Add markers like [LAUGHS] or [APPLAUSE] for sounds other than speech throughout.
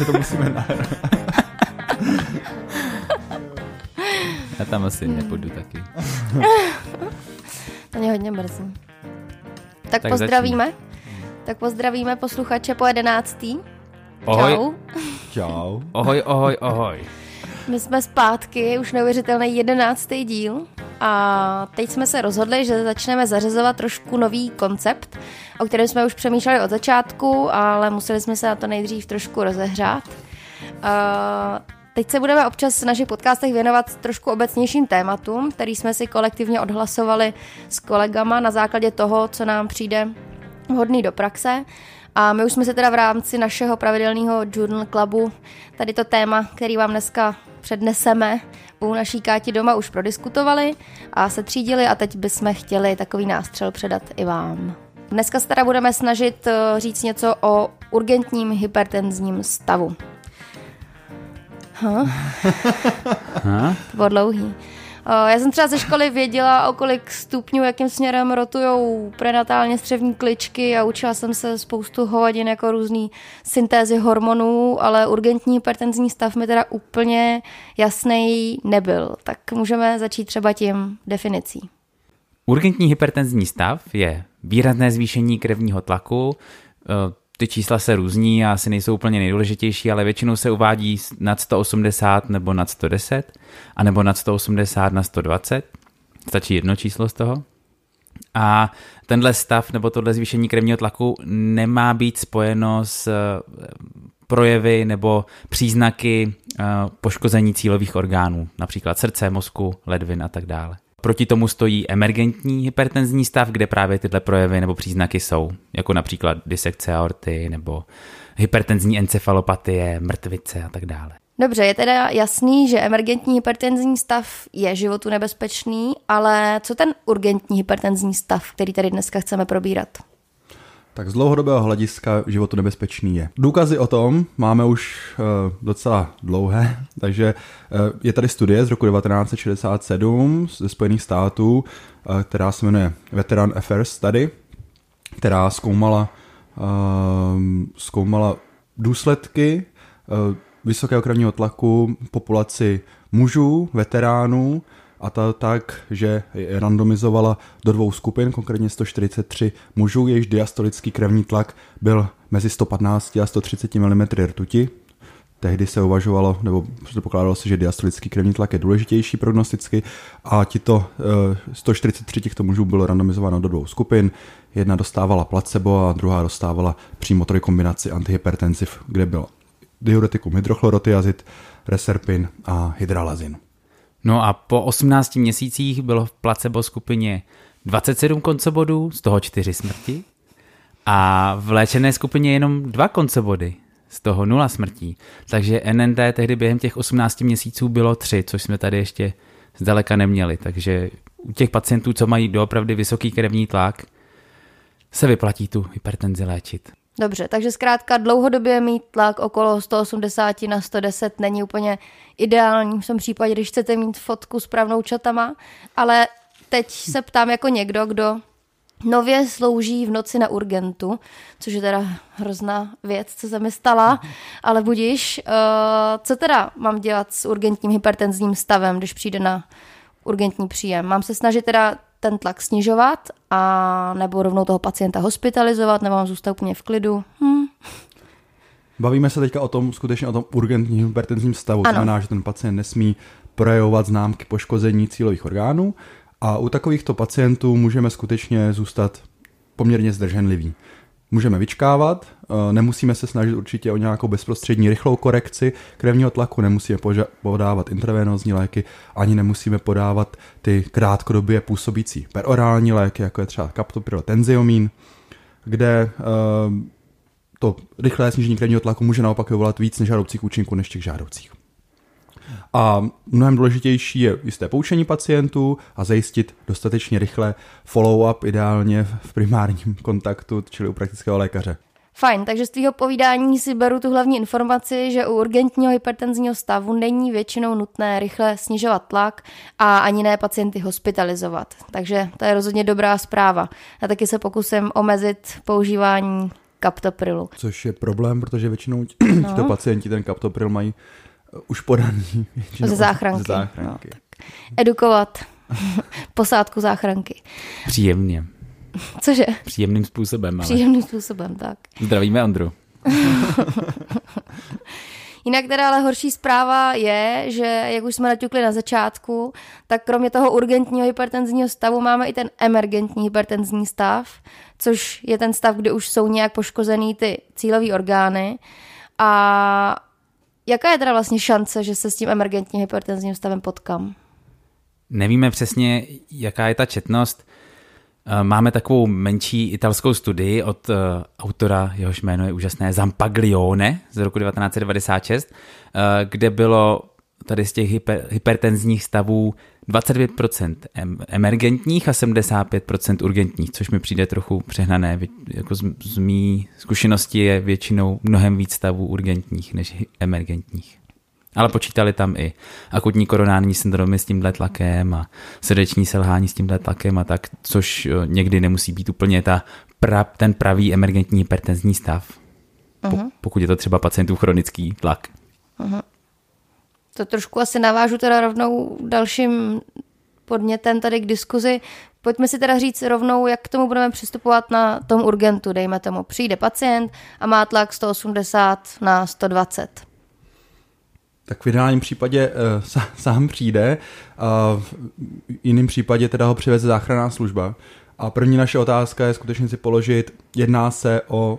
takže to musíme nahrát. Já tam asi nepůjdu taky. To mě hodně mrzí. Tak, Tak pozdravíme. Tak pozdravíme posluchače po jedenáctý. Ohoj, Čau. Čau. ohoj, ohoj, ohoj. My jsme zpátky, už neuvěřitelný jedenáctý díl. A teď jsme se rozhodli, že začneme zařazovat trošku nový koncept, o kterém jsme už přemýšleli od začátku, ale museli jsme se na to nejdřív trošku rozehřát. Teď se budeme občas v našich podcastech věnovat trošku obecnějším tématům, který jsme si kolektivně odhlasovali s kolegama na základě toho, co nám přijde vhodný do praxe. A my už jsme se teda v rámci našeho pravidelného Journal Clubu tady to téma, který vám dneska předneseme, u naší Káti doma už prodiskutovali a setřídili a teď bychom chtěli takový nástřel předat i vám. Dneska se teda budeme snažit eh, říct něco o urgentním hypertenzním stavu. Ha? To bylo dlouhý. Eh, Já jsem třeba ze školy věděla, o kolik stupňů, jakým směrem rotujou prenatálně střevní kličky a učila jsem se spoustu hodin jako různý syntézy hormonů, ale urgentní hypertenzní stav mi teda úplně jasný nebyl. Tak můžeme začít třeba tím definicí. Urgentní hypertenzní stav je výrazné zvýšení krevního tlaku. Ty čísla se různí a asi nejsou úplně nejdůležitější, ale většinou se uvádí nad 180 nebo nad 110, anebo nad 180 na 120. Stačí jedno číslo z toho. A tenhle stav nebo tohle zvýšení krevního tlaku nemá být spojeno s eh, projevy nebo příznaky eh, poškození cílových orgánů, například srdce, mozku, ledvin a tak dále. Proti tomu stojí emergentní hypertenzní stav, kde právě tyhle projevy nebo příznaky jsou, jako například disekce aorty nebo hypertenzní encefalopatie, mrtvice a tak dále. Dobře, je teda jasný, že emergentní hypertenzní stav je životu nebezpečný, ale co ten urgentní hypertenzní stav, který tady dneska chceme probírat? Tak z dlouhodobého hlediska životu nebezpečný je. Důkazy o tom máme už uh, docela dlouhé, [LAUGHS] takže uh, je tady studie z roku 1967 ze Spojených států, uh, která se jmenuje Veteran Affairs Study, která zkoumala, zkoumala důsledky vysokého krevního tlaku populaci mužů, veteránů, a to tak, že je randomizovala do dvou skupin, konkrétně 143 mužů, jejichž diastolický krevní tlak byl mezi 115 a 130 mm rtuti. Tehdy se uvažovalo, nebo předpokládalo se, že diastolický krevní tlak je důležitější prognosticky a tito eh, 143 těchto mužů bylo randomizováno do dvou skupin. Jedna dostávala placebo a druhá dostávala přímo trojkombinaci antihypertenziv, kde bylo diuretikum hydrochlorotiazid, reserpin a hydralazin. No a po 18 měsících bylo v placebo skupině 27 koncobodů, z toho 4 smrti. A v léčené skupině jenom 2 koncobody, z toho 0 smrtí. Takže NNT tehdy během těch 18 měsíců bylo 3, což jsme tady ještě zdaleka neměli. Takže u těch pacientů, co mají doopravdy vysoký krevní tlak, se vyplatí tu hypertenzi léčit. Dobře, takže zkrátka dlouhodobě mít tlak okolo 180 na 110 není úplně ideální v tom případě, když chcete mít fotku s pravnou čatama, ale teď se ptám jako někdo, kdo nově slouží v noci na urgentu, což je teda hrozná věc, co se mi stala, ale budíš, uh, co teda mám dělat s urgentním hypertenzním stavem, když přijde na urgentní příjem? Mám se snažit teda ten tlak snižovat a nebo rovnou toho pacienta hospitalizovat, nebo mám zůstat úplně v klidu? Hm. Bavíme se teďka o tom, skutečně o tom urgentním hypertenzním stavu. To Ano. znamená, že ten pacient nesmí projevovat známky poškození cílových orgánů a u takovýchto pacientů můžeme skutečně zůstat poměrně zdrženliví. Můžeme vyčkávat, eh, nemusíme se snažit určitě o nějakou bezprostřední rychlou korekci krevního tlaku, nemusíme podávat intravenózní léky, ani nemusíme podávat ty krátkodobě působící perorální léky, jako je třeba kaptopryltenziomín, kde eh, to rychlé snížení krevního tlaku může naopak vyvolat víc nežádoucích účinků než těch žádoucích. A mnohem důležitější je jisté poučení pacientů a zajistit dostatečně rychle follow-up, ideálně v primárním kontaktu, čili u praktického lékaře. Fajn, takže z tvýho povídání si beru tu hlavní informaci, že u urgentního hypertenzního stavu není většinou nutné rychle snižovat tlak a ani ne pacienty hospitalizovat. Takže to je rozhodně dobrá zpráva. Já taky se pokusím omezit používání kaptoprilu. Což je problém, protože většinou [CLEARS THROAT] no. tito pacienti ten kaptopril mají už podaný. Ze záchranky. Ze záchranky. No, Edukovat [LAUGHS] posádku záchranky. Příjemně. Cože? Příjemným způsobem. Ale. Příjemným způsobem, tak. Zdravíme Ondru. [LAUGHS] Jinak teda ale horší zpráva je, že jak už jsme naťukli na začátku, tak kromě toho urgentního hypertenzního stavu máme i ten emergentní hypertenzní stav, což je ten stav, kdy už jsou nějak poškozený ty cílové orgány. A jaká je teda vlastně šance, že se s tím emergentním hypertenzním stavem potkám? Nevíme přesně, jaká je ta četnost. Eh, máme takovou menší italskou studii od uh, autora, jehož jméno je úžasné, Zampaglione z roku 1996, uh, eh, kde bylo tady z těch hyper, hypertenzních stavů 29% emergentních a 75% urgentních, což mi přijde trochu přehnané. Jako z, z mý zkušenosti je většinou mnohem víc stavů urgentních než emergentních. Ale počítali tam i akutní koronární syndromy s tímhle tlakem a srdeční selhání s tímhle tlakem a tak, což eh, někdy nemusí být úplně ta pra, ten pravý emergentní hypertenzní stav, uh-huh. pokud je to třeba pacientů chronický tlak. Uh-huh. To trošku asi navážu teda rovnou dalším podnětem tady k diskuzi. Pojďme si teda říct rovnou, jak k tomu budeme přistupovat na tom urgentu, dejme tomu. Přijde pacient a má tlak 180 na 120 tak v ideálním případě [LAUGHS] uh, sám přijde, a v jiném případě teda ho přiveze záchranná služba. A první naše otázka je skutečně si položit, jedná se o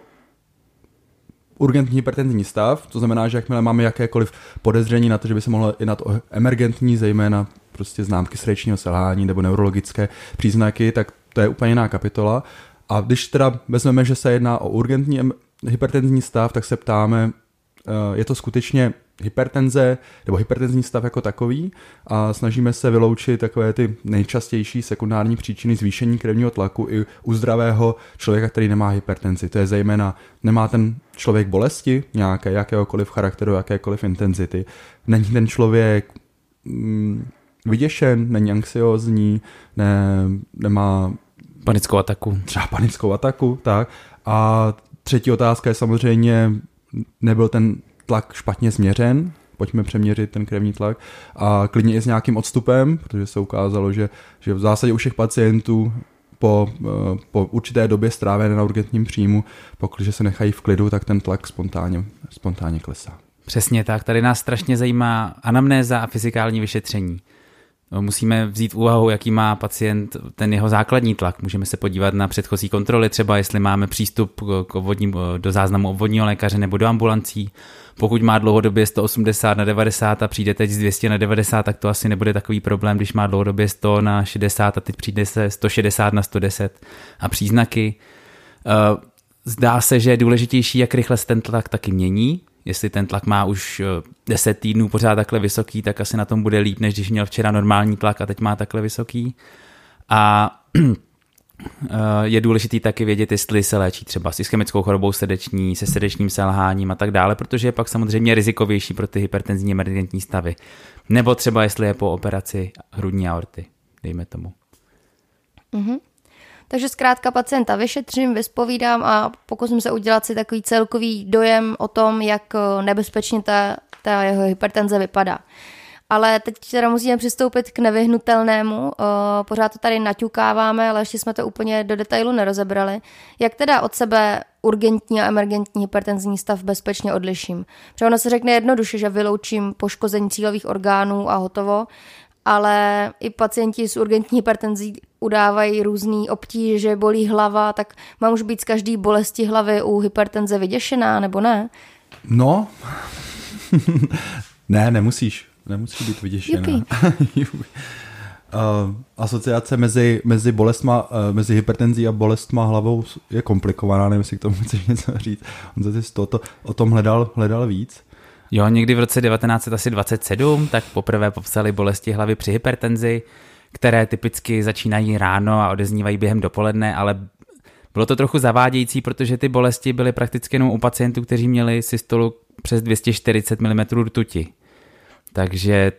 urgentní hypertenzní stav, to znamená, že jakmile máme jakékoliv podezření na to, že by se mohlo jednat o emergentní, zejména prostě známky srdečního selhání nebo neurologické příznaky, tak to je úplně jiná kapitola. A když teda vezmeme, že se jedná o urgentní hypertenzní stav, tak se ptáme, eh, je to skutečně hypertenze nebo hypertenzní stav jako takový a snažíme se vyloučit takové ty nejčastější sekundární příčiny zvýšení krevního tlaku i u zdravého člověka, který nemá hypertenzi. To je zejména, nemá ten člověk bolesti nějaké, jakéhokoliv charakteru, jakékoliv intenzity. Není ten člověk mm, vyděšen, není anxiozní, ne, nemá panickou ataku. Třeba panickou ataku, tak. A třetí otázka je samozřejmě, nebyl ten tlak špatně změřen, pojďme přeměřit ten krevní tlak a klidně i s nějakým odstupem, protože se ukázalo, že, že v zásadě u všech pacientů po, eh, po určité době strávené na urgentním příjmu, pokud se nechají v klidu, tak ten tlak spontánně, spontánně klesá. Přesně tak, tady nás strašně zajímá anamnéza a fyzikální vyšetření. Musíme vzít úvahu, jaký má pacient ten jeho základní tlak. Můžeme se podívat na předchozí kontroly, třeba jestli máme přístup k obvodním, do záznamu obvodního lékaře nebo do ambulancí. Pokud má dlouhodobě 180 na 90 a přijde teď z 200 na 90, tak to asi nebude takový problém, když má dlouhodobě 100 na 60 a teď přijde se 160 na 110 a příznaky. Eh, zdá se, že je důležitější, jak rychle se ten tlak taky mění, jestli ten tlak má už 10 eh, týdnů pořád takhle vysoký, tak asi na tom bude líp, než když měl včera normální tlak a teď má takhle vysoký. A [CLEARS THROAT] je důležitý taky vědět, jestli se léčí třeba s ischemickou chorobou srdeční, se srdečním selháním a tak dále, protože je pak samozřejmě rizikovější pro ty hypertenzní emergentní stavy. Nebo třeba jestli je po operaci hrudní aorty, dejme tomu. Mm-hmm. Takže zkrátka pacienta vyšetřím, vyspovídám a pokusím se udělat si takový celkový dojem o tom, jak eh, nebezpečně ta, ta jeho hypertenze vypadá. Ale teď teda musíme přistoupit k nevyhnutelnému. Eh, pořád to tady naťukáváme, ale ještě jsme to úplně do detailu nerozebrali. Jak teda od sebe urgentní a emergentní hypertenzní stav bezpečně odliším? Protože ono se řekne jednoduše, že vyloučím poškození cílových orgánů a hotovo, ale i pacienti s urgentní hypertenzí udávají různý obtíže, bolí hlava, tak mám už být z každý bolesti hlavy u hypertenze vyděšená, nebo ne? No, [LAUGHS] ne, nemusíš. Nemusí být vyděšená. uh, [LAUGHS] asociace mezi, mezi bolestma, uh, mezi hypertenzí a bolestma hlavou je komplikovaná, nevím, jestli k tomu chceš něco říct. On se to, to, o tom hledal, hledal víc. Jo, někdy v roce 1927 tak poprvé popsali bolesti hlavy při hypertenzi, které typicky začínají ráno a odeznívají během dopoledne, ale bylo to trochu zavádějící, protože ty bolesti byly prakticky jenom u pacientů, kteří měli systolu přes 240 mm rtuti. Takže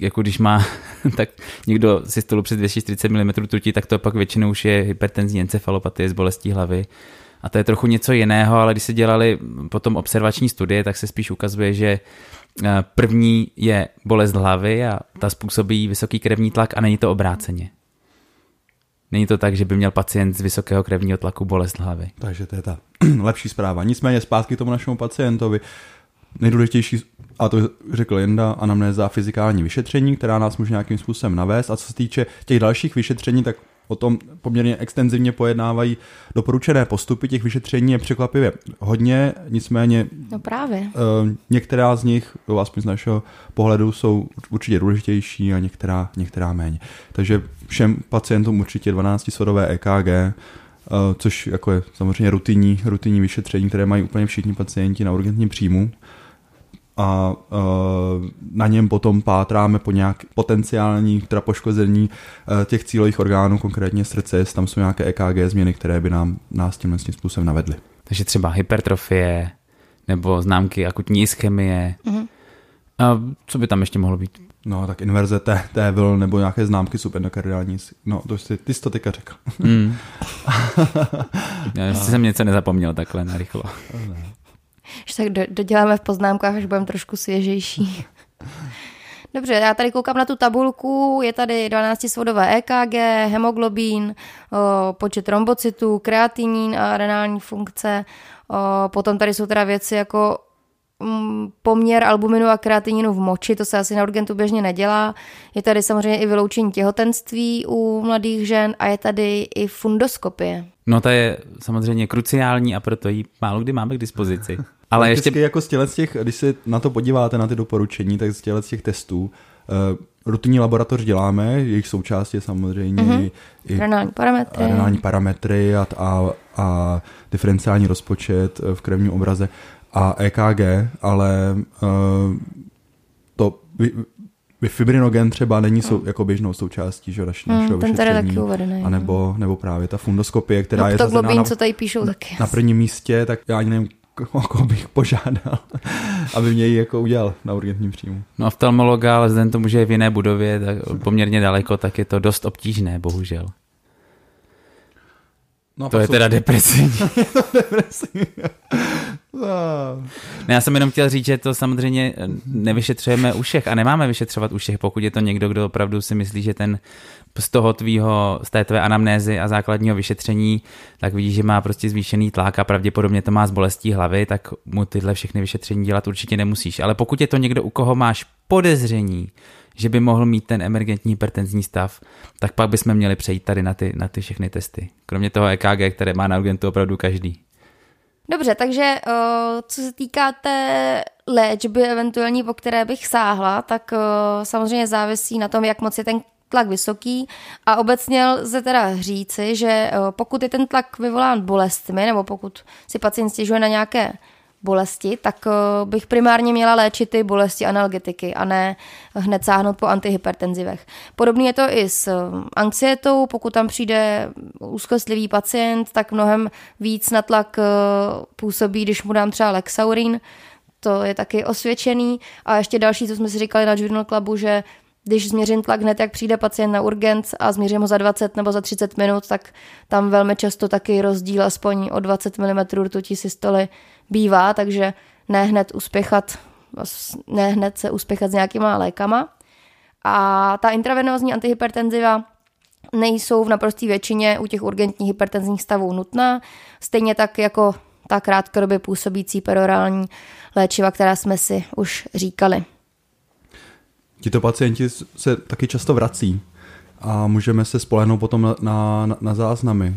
jako když má [LAUGHS] tak někdo systolu přes 240 mm rtuti, tak to pak většinou už je hypertenzní encefalopatie z bolestí hlavy A to je trochu něco jiného, ale když se dělali potom observační studie, tak se spíš ukazuje, že eh, první je bolest hlavy a ta způsobí vysoký krevní tlak a není to obráceně. Není to tak, že by měl pacient z vysokého krevního tlaku bolest hlavy. Takže to je ta [CLEARS THROAT] lepší zpráva. Nicméně zpátky tomu našemu pacientovi. Nejdůležitější, a to řekl Jenda, anamnéza fyzikální vyšetření, která nás může nějakým způsobem navést. A co se týče těch dalších vyšetření, tak o tom poměrně extenzivně pojednávají doporučené postupy. Těch vyšetření je překvapivě hodně, nicméně no právě. Uh, některá z nich, aspoň z našeho pohledu, jsou určitě důležitější a některá, některá méně. Takže všem pacientům určitě 12-svodové EKG, uh, což jako je samozřejmě rutinní, rutinní vyšetření, které mají úplně všichni pacienti na urgentním příjmu a uh, na něm potom pátráme po nějak potenciální teda poškození uh, těch cílových orgánů, konkrétně srdce, jestli tam jsou nějaké EKG změny, které by nám nás tímhle tím způsobem navedly. Takže třeba hypertrofie nebo známky akutní ischemie. Mm-hmm. A co by tam ještě mohlo být? No, tak inverze T, TVL nebo nějaké známky subendokardiální. No, to jsi, ty jsi to teďka řekl. Mm. [LAUGHS] Já jsem něco nezapomněl takhle narychlo. Že tak do, doděláme v poznámkách, až budeme trošku svěžejší. [LAUGHS] Dobře, já tady koukám na tu tabulku, je tady 12-svodové EKG, hemoglobín, o, počet trombocytů, kreatinín a renální funkce. O, potom tady jsou teda věci jako poměr albuminu a kreatininu v moči, to se asi na urgentu běžně nedělá. Je tady samozřejmě i vyloučení těhotenství u mladých žen a je tady i fundoskopie. No to je samozřejmě kruciální a proto ji málo kdy máme k dispozici. Ale ještě... jako z těch, když se na to podíváte, na ty doporučení, tak z těch testů, uh, rutinní laboratoř děláme, jejich součástí je samozřejmě mm-hmm. i renální parametry, renální parametry a, a, a diferenciální rozpočet v krevním obraze a EKG, ale uh, to fibrinogen třeba není sou, mm. jako běžnou součástí že, naš, mm, našeho ten vyšetření. taky uvedený. A nebo, no. nebo právě ta fundoskopie, která no, je to globín, co tady píšou taky. Na prvním místě, tak já ani nevím, [LAUGHS] koho bych požádal, [LAUGHS] aby mě ji jako udělal na urgentním příjmu. No oftalmologa, ale vzhledem tomu, že je v jiné budově, tak poměrně daleko, tak je to dost obtížné, bohužel. No, [LAUGHS] to je teda depresivní. depresivní. Ne, já jsem jenom chtěl říct, že to samozřejmě nevyšetřujeme u všech a nemáme vyšetřovat u všech, pokud je to někdo, kdo opravdu si myslí, že ten z toho tvýho, z té tvé anamnézy a základního vyšetření, tak vidíš, že má prostě zvýšený tlak a pravděpodobně to má z bolestí hlavy, tak mu tyhle všechny vyšetření dělat určitě nemusíš. Ale pokud je to někdo, u koho máš podezření, že by mohl mít ten emergentní hypertenzní stav, tak pak bychom měli přejít tady na ty, na ty všechny testy. Kromě toho EKG, které má na urgentu opravdu každý. Dobře, takže co se týká té léčby eventuální, po které bych sáhla, tak samozřejmě závisí na tom, jak moc je ten tlak vysoký. A obecně lze teda říci, že pokud je ten tlak vyvolán bolestmi nebo pokud si pacient stěžuje na nějaké bolesti, tak bych primárně měla léčit ty bolesti analgetiky a ne hned sáhnout po antihypertenzivech. Podobně je to i s anxietou, pokud tam přijde úzkostlivý pacient, tak mnohem víc na tlak působí, když mu dám třeba Lexaurin, to je taky osvědčený. A ještě další, co jsme si říkali na Journal Clubu, že když změřím tlak hned, jak přijde pacient na urgent a změřím ho za 20 nebo za 30 minut, tak tam velmi často taky rozdíl aspoň o 20 mm rtutí systoly bývá, takže ne hned uspěchat, ne hned se uspěchat s nějakýma lékama. A ta intravenózní antihypertenziva nejsou v naprosté většině u těch urgentních hypertenzních stavů nutná, stejně tak jako ta krátkodobě působící perorální léčiva, která jsme si už říkali. Tito pacienti se taky často vrací a můžeme se spolehnout potom na, na, na záznamy.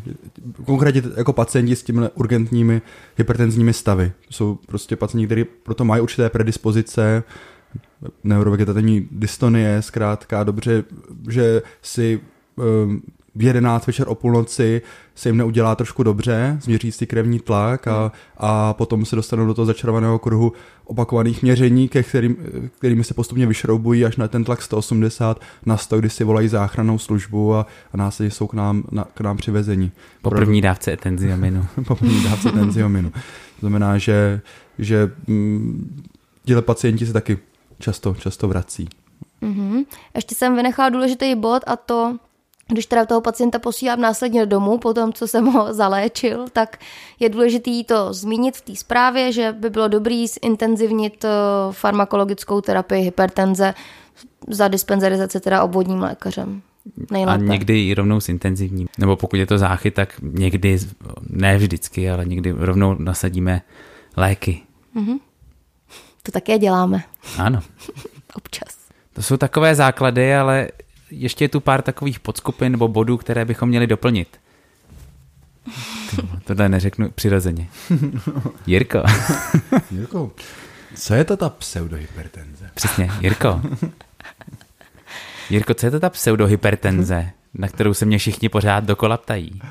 Konkrétně jako pacienti s těmi urgentními hypertenzními stavy. Jsou prostě pacienti, kteří proto mají určité predispozice, neurovegetativní dystonie, zkrátka dobře, že si um, v 11 večer o půlnoci se jim neudělá trošku dobře, změří si krevní tlak a, a potom se dostanou do toho začarovaného kruhu opakovaných měření, ke kterým, kterými se postupně vyšroubují až na ten tlak 180 na 100, kdy si volají záchrannou službu a, a následně jsou k nám, na, k nám přivezeni. Po první dávce etenziominu. [LAUGHS] po první dávce etenziominu. To znamená, že, že mm, těle pacienti se taky často, často vrací. Mm-hmm. Ještě jsem vynechala důležitý bod a to Když teda toho pacienta posílám následně domů, po tom, co jsem ho [LAUGHS] zaléčil, tak je důležité to zmínit v té zprávě, že by bylo dobré zintenzivnit eh, farmakologickou terapii hypertenze za dispenzarizaci teda obvodním lékařem. Nejlépe. A někdy i rovnou s intenzivním. Nebo pokud je to záchyt, tak někdy, ne vždycky, ale někdy rovnou nasadíme léky. Mm-hmm. To také děláme. Ano. [LAUGHS] Občas. To jsou takové základy, ale ještě je tu pár takových podskupin nebo bodů, které bychom měli doplnit. Tohle neřeknu přirozeně. [LAUGHS] Jirko. Jirko, co je to ta pseudohypertenze? Přesně, Jirko. Jirko, co je to ta pseudohypertenze, na kterou se mě všichni pořád dokola ptají?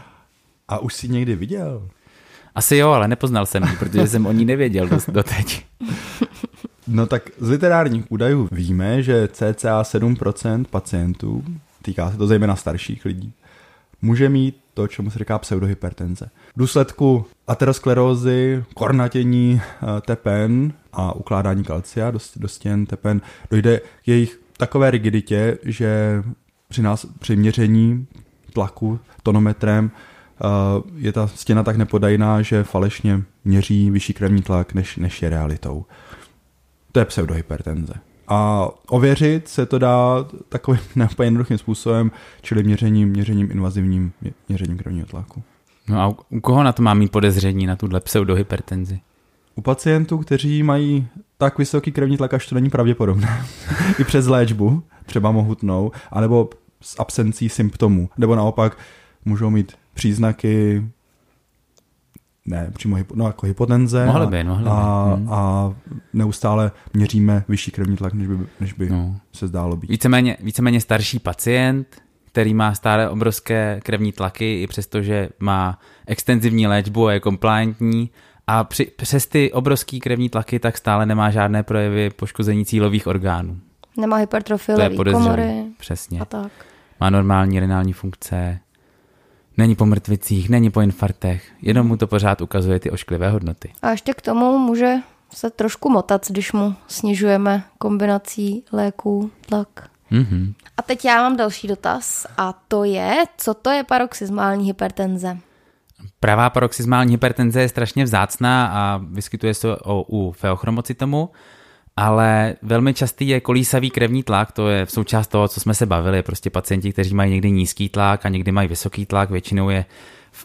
A už jsi někdy viděl? Asi jo, ale nepoznal jsem ji, protože jsem o ní nevěděl doteď. No tak z literárních údajů víme, že cca 7% pacientů, týká se to zejména starších lidí, může mít to, čemu se říká pseudohypertenze. V důsledku aterosklerózy, kornatění eh, tepen a ukládání kalcia do, do stěn tepen dojde k jejich takové rigiditě, že při, nás, při měření tlaku tonometrem eh, je ta stěna tak nepodajná, že falešně měří vyšší krevní tlak, než, než je realitou. To je pseudohypertenze. A ověřit se to dá takovým [LAUGHS] neúplně jednoduchým způsobem, čili měřením, měřením invazivním, měřením krevního tlaku. No a u koho na to má mít podezření, na tuhle pseudohypertenzi? U pacientů, kteří mají tak vysoký krevní tlak, až to není pravděpodobné. [LAUGHS] I přes léčbu, třeba mohutnou, anebo s absencí symptomů. Nebo naopak můžou mít příznaky ne přímo hypo, no jako hypotenze mohli by, mohli a, by. Hmm. a neustále měříme vyšší krevní tlak, než by, než by no. se zdálo být. Víceméně, víceméně starší pacient, který má stále obrovské krevní tlaky, i přestože má extenzivní léčbu a je compliantní, a při, přes ty obrovské krevní tlaky tak stále nemá žádné projevy poškození cílových orgánů. Nemá hypertrofie komory. Přesně. A tak. Má normální renální funkce, Není po mrtvicích, není po infartech, jenom mu to pořád ukazuje ty ošklivé hodnoty. A ještě k tomu může se trošku motat, když mu snižujeme kombinací léků tlak. Mm-hmm. A teď já mám další dotaz a to je, co to je paroxysmální hypertenze? Pravá paroxysmální hypertenze je strašně vzácná a vyskytuje se u feochromocytomu, ale velmi častý je kolísavý krevní tlak, to je v součást toho, co jsme se bavili, prostě pacienti, kteří mají někdy nízký tlak a někdy mají vysoký tlak, většinou je,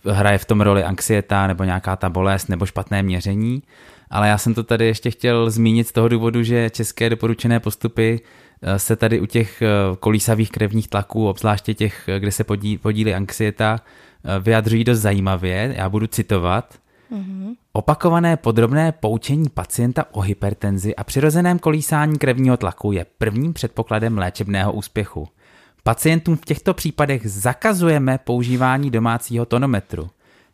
hraje v tom roli anxieta nebo nějaká ta bolest nebo špatné měření, ale já jsem to tady ještě chtěl zmínit z toho důvodu, že české doporučené postupy eh, se tady u těch eh, kolísavých krevních tlaků, obzvláště těch, eh, kde se podílí, anxieta, vyjadřují dost zajímavě. Já budu citovat. Mm-hmm. Opakované podrobné poučení pacienta o hypertenzi a přirozeném kolísání krevního tlaku je prvním předpokladem léčebného úspěchu. Pacientům v těchto případech zakazujeme používání domácího tonometru.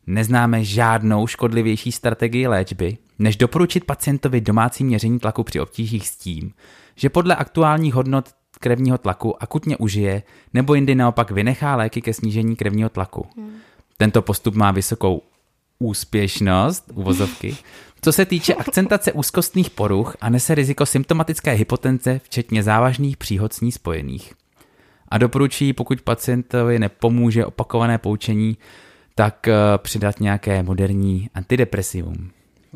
Neznáme žádnou škodlivější strategii léčby, než doporučit pacientovi domácí měření tlaku při obtížích s tím, že podle aktuálních hodnot krevního tlaku akutně užije nebo jindy naopak vynechá léky ke snížení krevního tlaku. Hmm. Tento postup má vysokou úspěšnost, uvozovky, co se týče akcentace úzkostných poruch a nese riziko symptomatické hypotenze, včetně závažných příhod s ní spojených. A doporučí, pokud pacientovi nepomůže opakované poučení, tak uh, přidat nějaké moderní antidepresivum.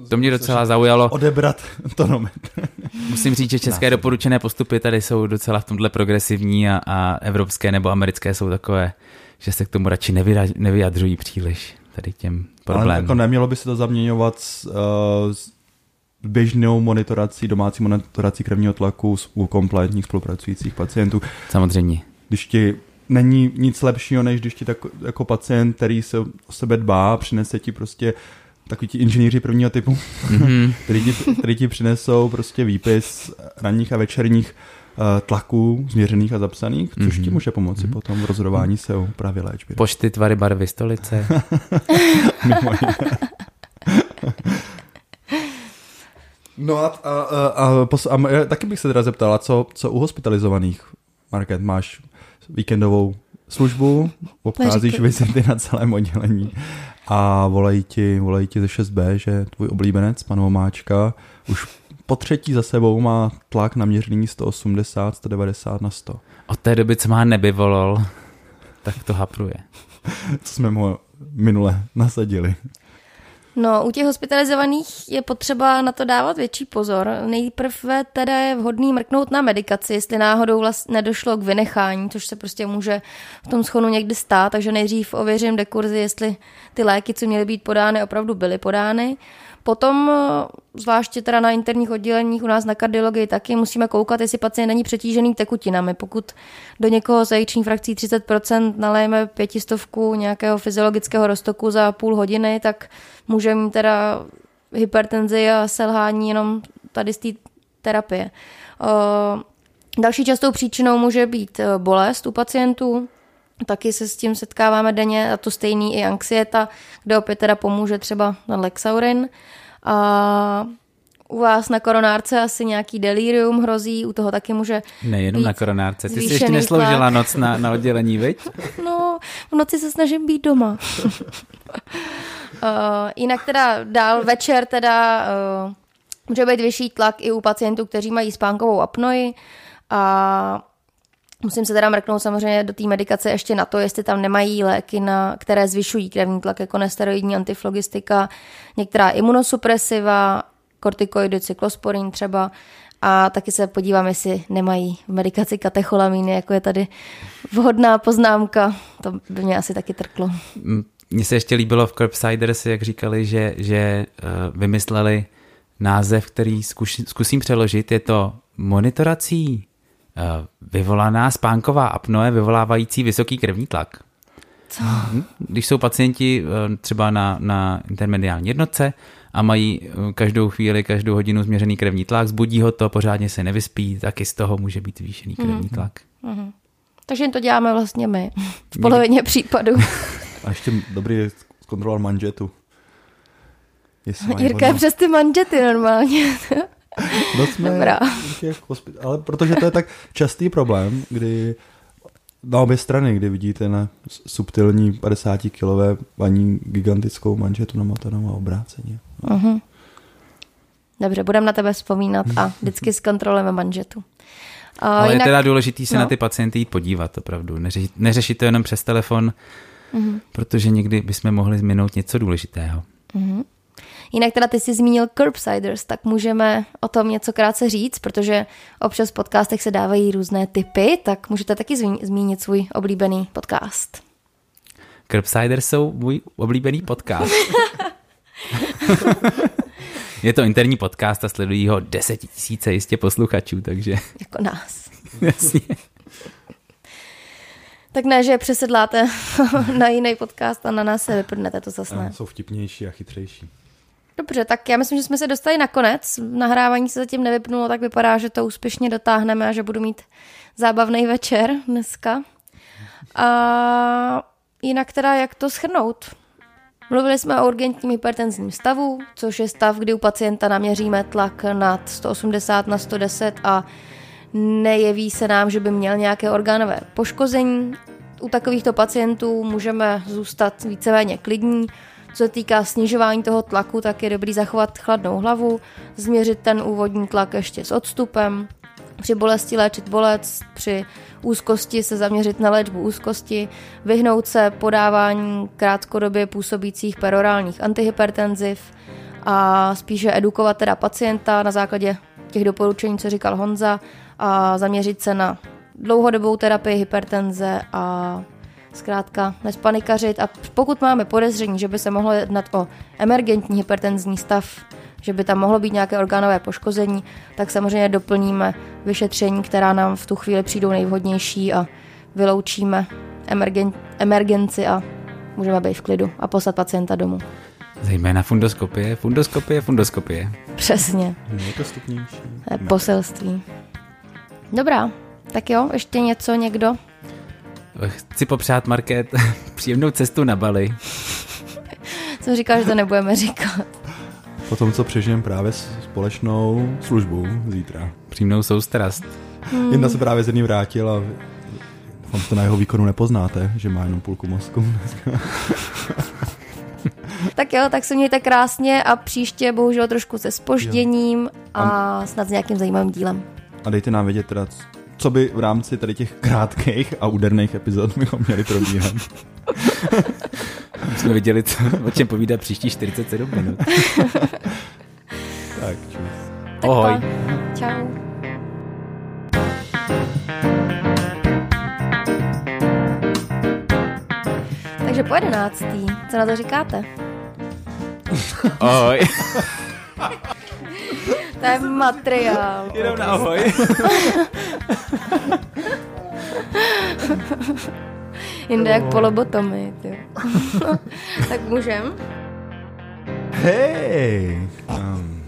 To mě docela zaujalo. Odebrat tonometr. Musím říct, že české doporučené postupy tady jsou docela v tomhle progresivní a, a evropské nebo americké jsou takové, že se k tomu radši nevyjadřují příliš tady těm problémům. Ale jako nemělo by se to zaměňovat s, uh, s běžnou monitorací, domácí monitorací krevního tlaku u kompletních spolupracujících pacientů. Samozřejmě. Když ti není nic lepšího, než když ti tak, jako pacient, který se o sebe dbá, přinese ti prostě takový ti inženýři prvního typu, mm-hmm. [LAUGHS] který, ti, který ti přinesou prostě výpis ranních a večerních uh, tlaků změřených a zapsaných, což mm-hmm. ti mhm. může pomoci mm-hmm. potom v rozhodování se o právě léčbě. Pošty, tvary, barvy, stolice. [LAUGHS] no a, a, a, a, a, a taky bych se teda zeptala, co, co u hospitalizovaných, Market, máš víkendovou službu, obcházíš vizity na celém oddělení a volají ti, volají ti ze 6B, že tvůj oblíbenec, pan Vomáčka, už po třetí za sebou má tlak na měření 180, 190 na 100. Od té doby, co má nebyvolol, tak to hapruje. [LAUGHS] Co jsme mu minule nasadili. No, u těch hospitalizovaných je potřeba na to dávat větší pozor. Nejprve teda je vhodný mrknout na medikaci, jestli náhodou vlastně nedošlo k vynechání, což se prostě může v tom schonu někdy stát, takže nejdřív ověřím dekurzi, jestli ty léky, co měly být podány, opravdu byly podány. Potom, eh, zvláště teda na interních odděleních u nás na kardiologii taky, musíme koukat, jestli pacient není přetížený tekutinami. Pokud do někoho s jajiční frakcí 30% nalejeme pětistovku nějakého fyziologického roztoku za půl hodiny, tak můžeme mít teda hypertenzi a selhání jenom tady z té terapie. Eh, další častou příčinou může být eh, bolest u pacientů, Taky se s tím setkáváme denně a to stejný i anxieta, kde opět teda pomůže třeba na Lexaurin. A u vás na koronárce asi nějaký delirium hrozí, u toho taky může Nejenom na koronárce, ty jsi ještě nesloužila tlak. noc na, na oddělení, viď? [LAUGHS] No, v noci se snažím být doma. uh, [LAUGHS] jinak teda dál večer teda uh, může být vyšší tlak i u pacientů, kteří mají spánkovou apnoji a Musím se teda mrknout samozřejmě do té medikace ještě na to, jestli tam nemají léky, na, které zvyšují krevní tlak, jako nesteroidní antiflogistika, některá imunosupresiva, kortikoidy, cyklosporin třeba. A taky se podívám, jestli nemají v medikaci katecholamíny, jako je tady vhodná poznámka. To by mě asi taky trklo. Mně se ještě líbilo v Curbsiders, jak říkali, že, že uh, vymysleli název, který zkuš, zkusím přeložit. Je to monitorací Eh, vyvolaná spánková apnoe vyvolávající vysoký krevní tlak. Co? Hm? Když jsou pacienti eh, třeba na, na intermediální jednotce a mají eh, každou chvíli, každou hodinu změřený krevní tlak, zbudí ho to, pořádně se nevyspí, taky z toho může být zvýšený krevní mm. tlak. Mm. Takže to děláme vlastně my v polovině Někdy. případů. [LAUGHS] A ještě dobrý zkontroloval manžetu. Jirka je přes ty manžety normálně. No jsme Dobrá. ale protože to je tak častý problém, kdy na obě strany, kdy vidíte na subtilní 50-kilové paní gigantickou manžetu namotanou a obráceně. No. Uh-huh. Dobře, budeme na tebe vzpomínat a [LAUGHS] vždycky zkontrolujeme manžetu. A Ale jinak... je teda důležitý se no. na ty pacienty jít podívat, opravdu. Neřešit, neřešit to jenom přes telefon, uh-huh. protože někdy bychom mohli zminout něco důležitého. Uh-huh. Jinak teda ty jsi zmínil Curbsiders, tak můžeme o tom něco krátce říct, protože občas v podcastech se dávají různé typy, tak můžete taky zmínit svůj oblíbený podcast. Curbsiders jsou můj oblíbený podcast. [LAUGHS] Je to interní podcast a sledují ho desetitisíce jistě posluchačů, takže... Jako nás. [LAUGHS] Jasně. Tak ne, že přesedláte [LAUGHS] na jiný podcast a na nás se vyprdnete, to zase ne. Jsou vtipnější a chytřejší. Dobře, tak já myslím, že jsme se dostali na konec. Nahrávání se zatím nevypnulo, tak vypadá, že to úspěšně dotáhneme a že budu mít zábavný večer dneska. A jinak teda, jak to schrnout? Mluvili jsme o urgentním hypertenzním stavu, což je stav, kdy u pacienta naměříme tlak nad 180 na 110 a nejeví se nám, že by měl nějaké orgánové poškození. U takovýchto pacientů můžeme zůstat víceméně klidní, co se týká snižování toho tlaku, tak je dobrý zachovat chladnou hlavu, změřit ten úvodní tlak ještě s odstupem, při bolesti léčit bolest, při úzkosti se zaměřit na léčbu úzkosti, vyhnout se podávání krátkodobě působících perorálních antihypertenziv a spíše edukovat teda pacienta na základě těch doporučení, co říkal Honza, a zaměřit se na dlouhodobou terapii hypertenze a zkrátka nespanikařit a pokud máme podezření, že by se mohlo jednat o emergentní hypertenzní stav, že by tam mohlo být nějaké orgánové poškození, tak samozřejmě doplníme vyšetření, která nám v tu chvíli přijdou nejvhodnější a vyloučíme emergen- emergenci a můžeme být v klidu a poslat pacienta domů. Zejména fundoskopie, fundoskopie, fundoskopie. Přesně. Je to stupnější. Poselství. Dobrá, tak jo, ještě něco někdo? Chci popřát Market [LAUGHS] příjemnou cestu na Bali. Jsem říkal, že to nebudeme říkat. Po tom, co přežijeme právě společnou službu zítra. Přímnou soustrast. Hmm. Jedna se právě z jedný vrátil a vám to na jeho výkonu nepoznáte, že má jenom půlku mozku. [LAUGHS] tak jo, tak se mějte krásně a příště bohužel trošku se spožděním a snad s nějakým zajímavým dílem. A dejte nám vědět teda, co by v rámci tady těch krátkých a úderných epizod bychom měli probíhat. jsme viděli, co, o čem povídá příští 47 minut. tak, čus. Tak Ahoj. pa. Čau. Takže po jedenáctý, co na to říkáte? Ahoj. To je materiál. Jenom na ahoj. [LAUGHS] Jinde jak polobotomy, ty. [LAUGHS] tak můžem? Hej! Um,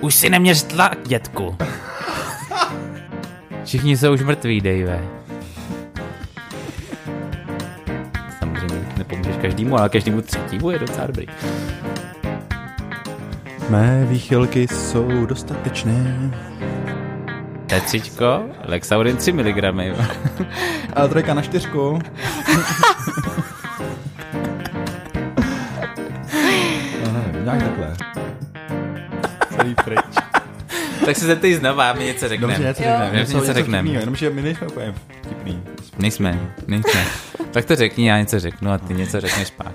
[LAUGHS] Už si neměř tlak, dětku. Všichni jsou už mrtví, Dave. Samozřejmě nepomůžeš každému, ale každému třetímu je docela dobrý. Mé výchylky jsou dostatečné. Tetřičko, Lexaurin 3 mg. [LAUGHS] A trojka na čtyřku. [LAUGHS] Nějak takhle. Celý pryč. tak se zeptej znova, my něco řekneme. Dobře, něco řekneme. Něco- něco řekneme. Jenomže my nejsme úplně vtipný. Nejsme, nejsme. Tak to řekni, já něco řeknu a ty něco řekneš pak.